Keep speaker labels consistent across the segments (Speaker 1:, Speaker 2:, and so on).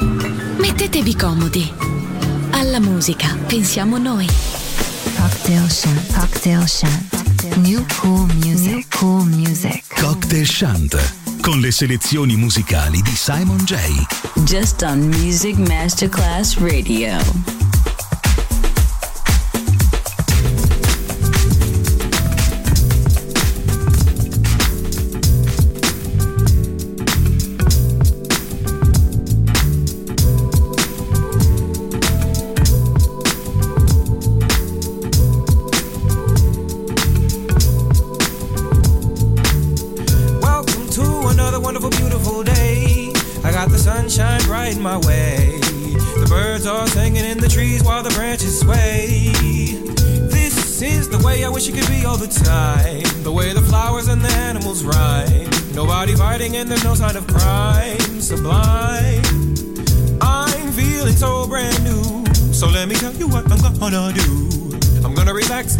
Speaker 1: Mettetevi comodi. Alla musica pensiamo noi.
Speaker 2: Cocktail Shant. Cocktail Shant. New cool music. New cool music.
Speaker 3: Cocktail Shant con le selezioni musicali di Simon J.
Speaker 4: Just on Music Masterclass Radio.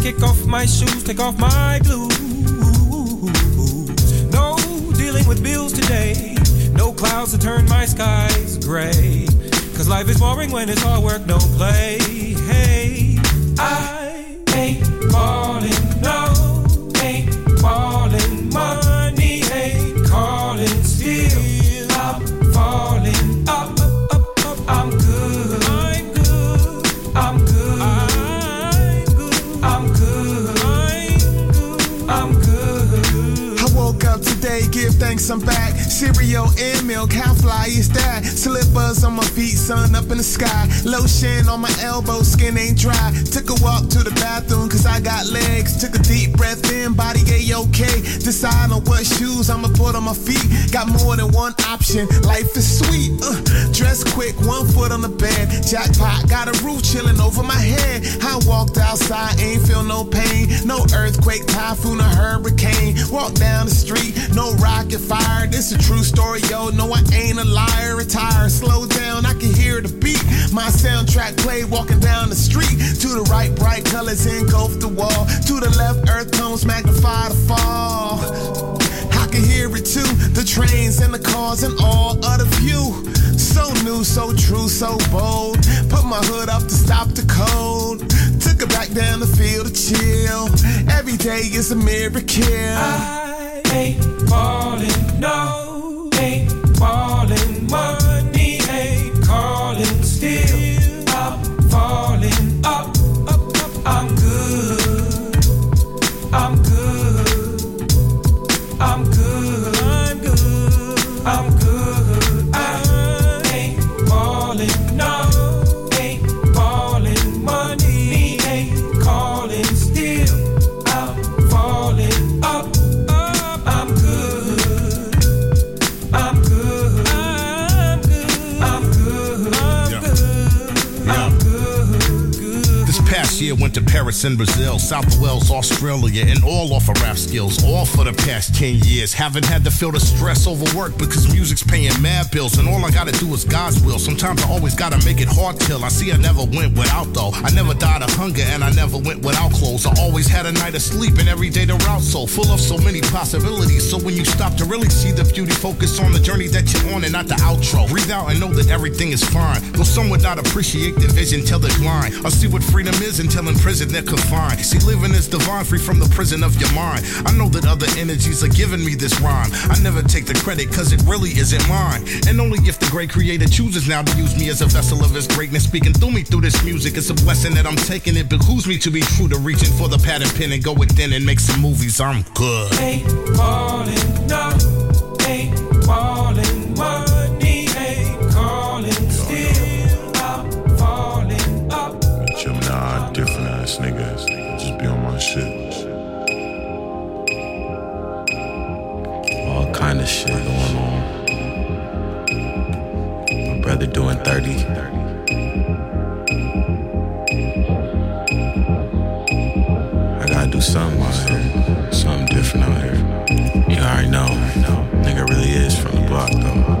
Speaker 5: Kick off my shoes, take off my blues. No dealing with bills today. No clouds to turn my skies gray. Cause life is boring when it's all work, no play.
Speaker 6: Milk, sun up in the sky. Lotion on my elbow, skin ain't dry. Took a walk to the bathroom, cause I got legs. Took a deep breath in, body a-okay. Decide on what shoes I'ma put on my feet. Got more than one option, life is sweet. Uh, dress quick, one foot on the bed. Jackpot, got a roof chilling over my head. I walked outside, ain't feel no pain. No earthquake, typhoon, or hurricane. Walk down the street, no rocket fire. This a true story, yo. No, I ain't a liar. Retire, slow down, I can hear the beat. My soundtrack play walking down the street. To the right, bright colors engulf the wall. To the left, earth tones magnify the fall. I can hear it too. The trains and the cars and all other view. So new, so true, so bold. Put my hood up to stop the cold. Took it back down the field to chill. Every day is a miracle.
Speaker 5: I ain't falling, no, ain't falling. Up,
Speaker 7: went to Paris and Brazil, South Wales, Australia, and all off of rap skills. All for the past 10 years. Haven't had to feel the stress over work because music's paying mad bills, and all I gotta do is God's will. Sometimes I always gotta make it hard till I see I never went without though. I never died of hunger and I never went without clothes. I always had a night of sleep and every day the route so full of so many possibilities. So when you stop to really see the beauty, focus on the journey that you're on and not the outro. Breathe out and know that everything is fine. Though some would not appreciate the vision till they're blind. I see what freedom is until prison they're confined. See, living is divine, free from the prison of your mind. I know that other energies are giving me this rhyme. I never take the credit cause it really isn't mine. And only if the great creator chooses now to use me as a vessel of his greatness, speaking through me through this music. It's a blessing that I'm taking. It behooves me to be true to reaching for the pad and pen and go within and make some movies. I'm good.
Speaker 5: Ain't falling, no, ain't falling.
Speaker 8: brother doing 30. I gotta do something out here, something different out here. You already know, nigga really is from the block though.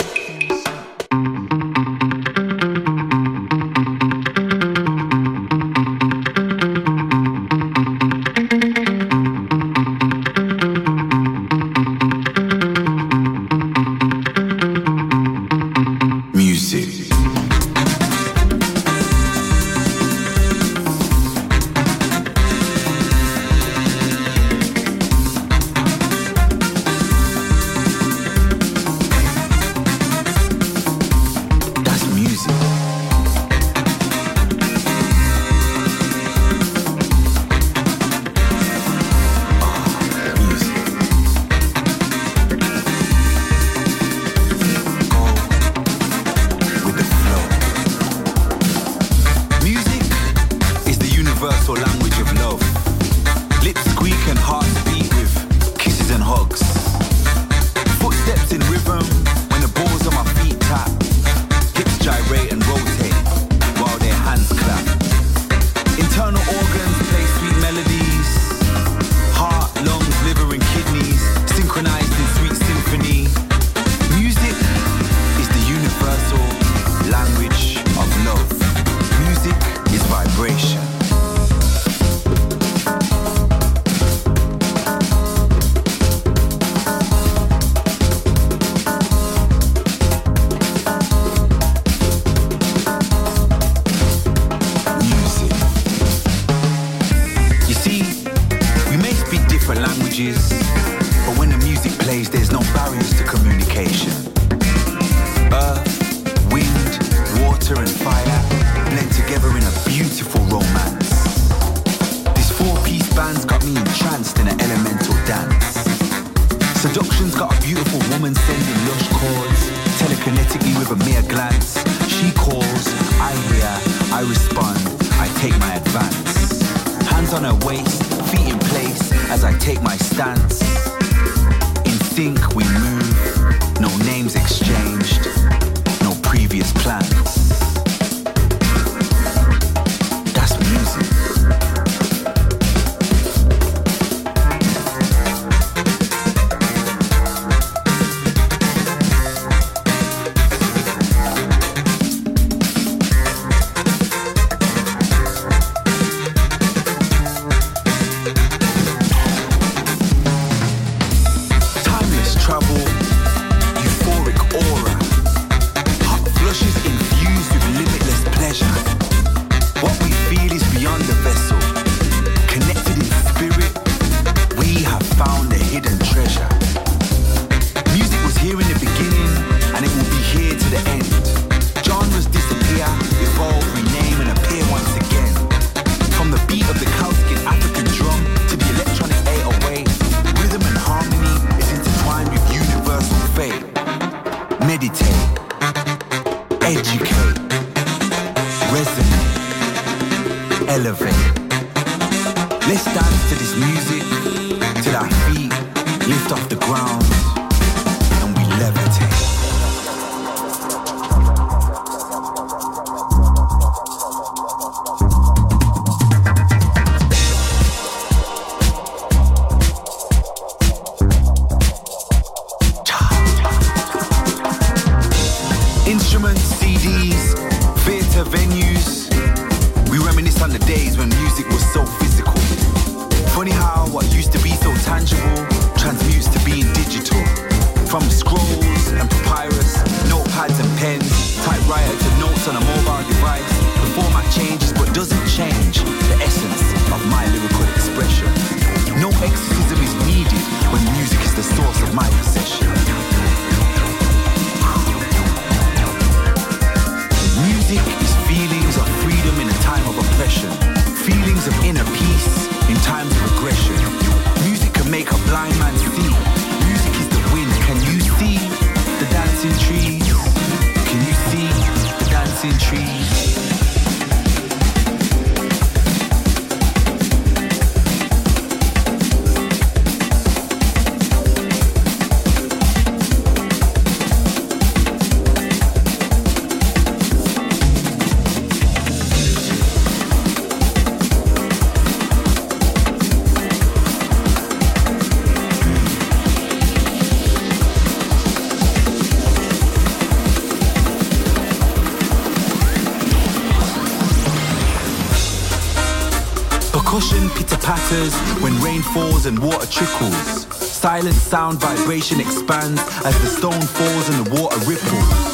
Speaker 9: falls and water trickles. Silent sound vibration expands as the stone falls and the water ripples.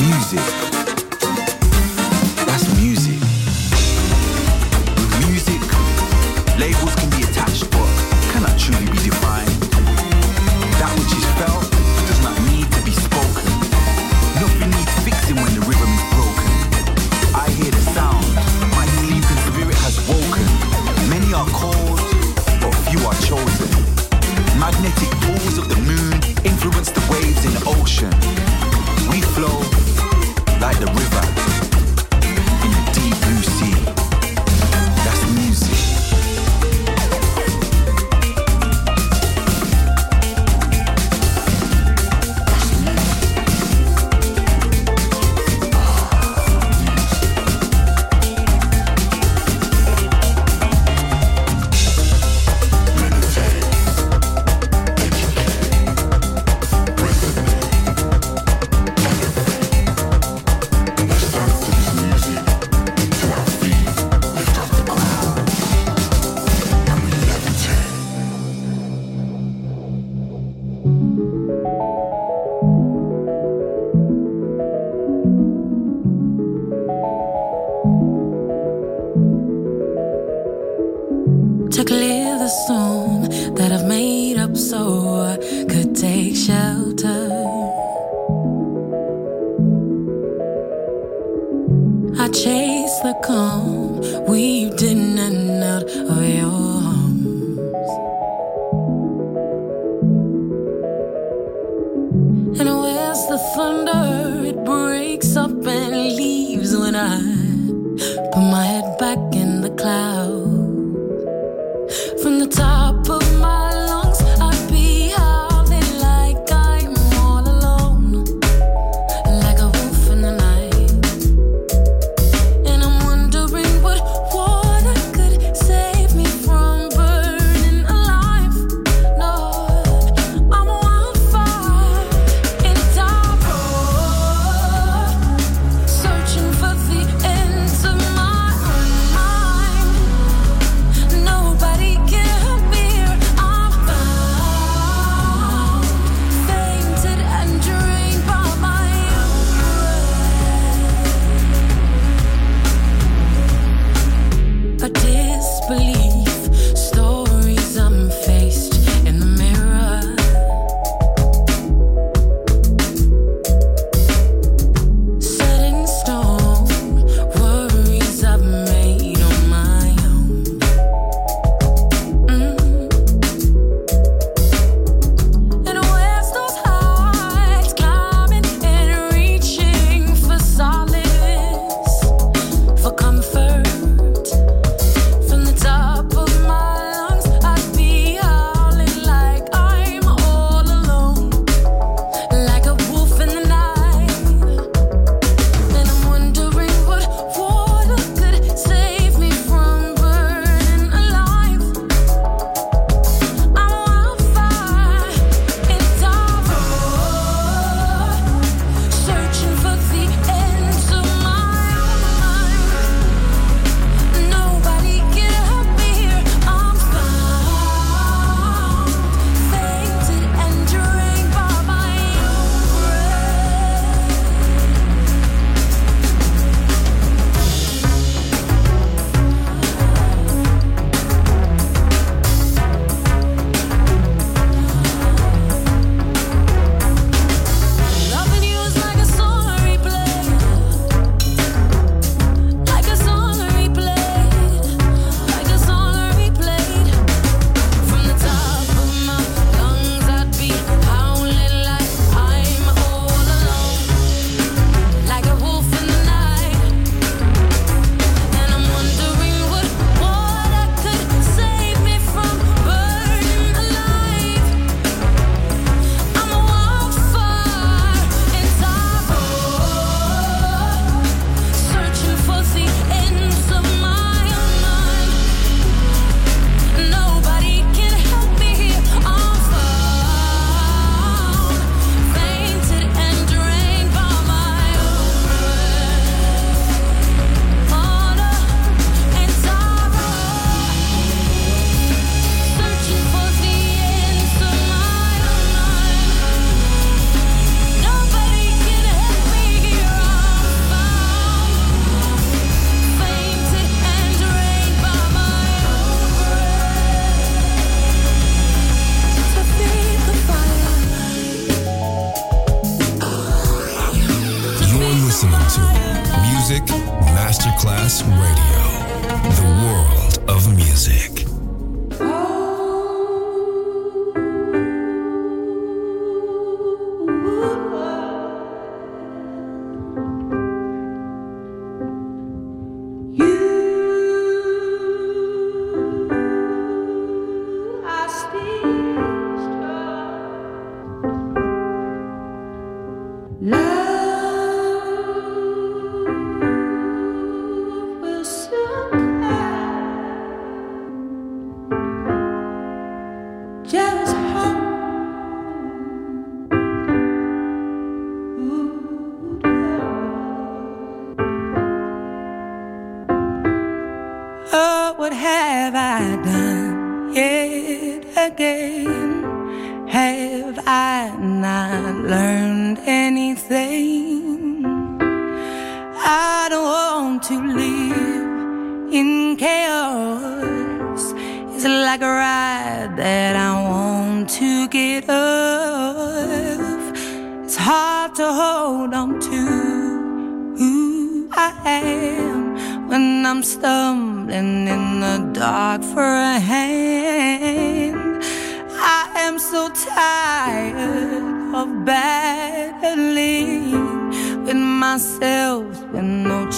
Speaker 9: Music.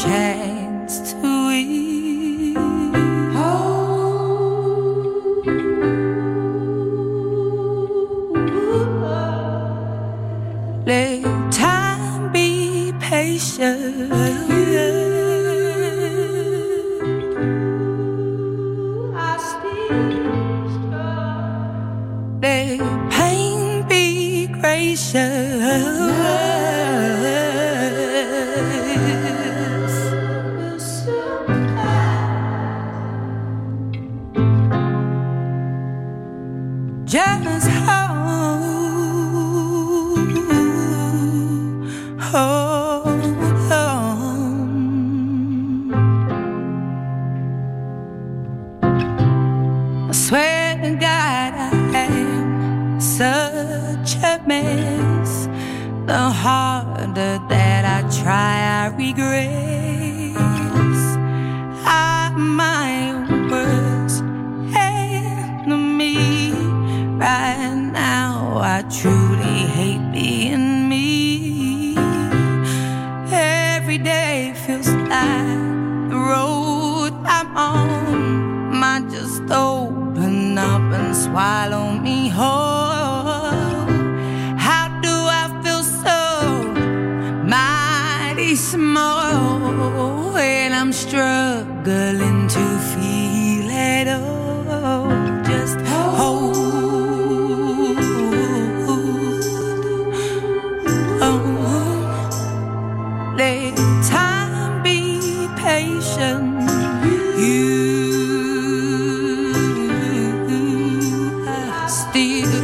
Speaker 10: No are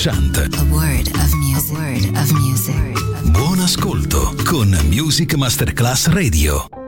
Speaker 3: Shant. Buon ascolto con Music Masterclass Radio.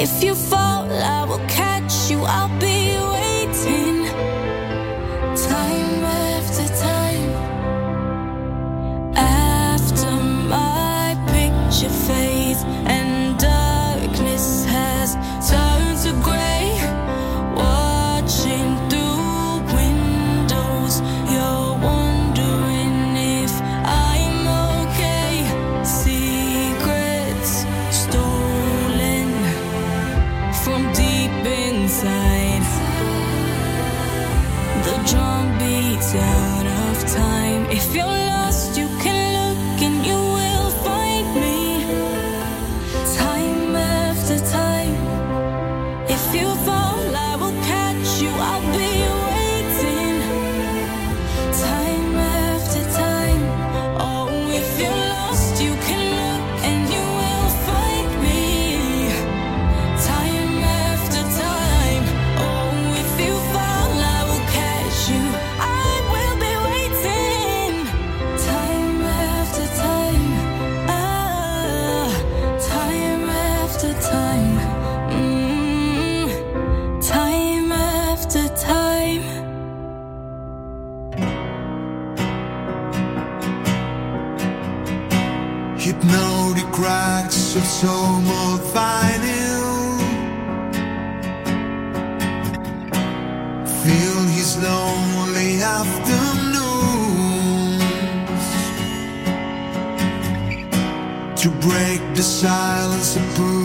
Speaker 10: If you fall, I will catch you. I'll be.
Speaker 11: somos vinyl. Feel his lonely afternoons to break the silence and.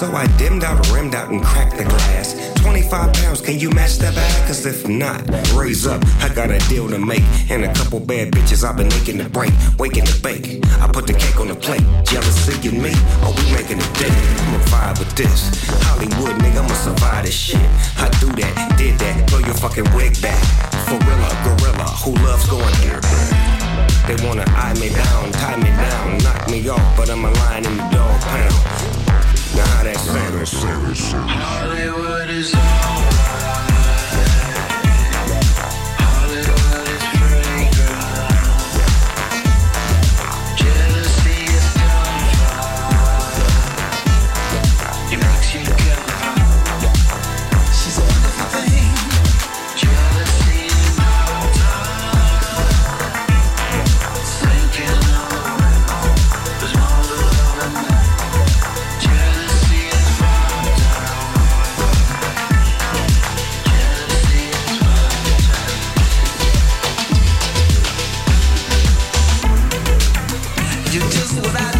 Speaker 11: So I
Speaker 12: dimmed out, rimmed out, and cracked the glass. 25 pounds, can you match that bag? Cause if not, raise up. I got a deal to make. And a couple bad bitches I've been making to break, waking to bake. I put the cake on the plate. Jealousy and me, oh, we making a day. I'ma vibe with this. Hollywood, nigga, I'ma survive this shit. I do that, did that, blow your fucking wig back. Gorilla, gorilla, who loves going here? They wanna eye me down, tie me down, knock me off, but I'm a lion in the dog pound. How that?
Speaker 11: Hollywood is alright. Just what I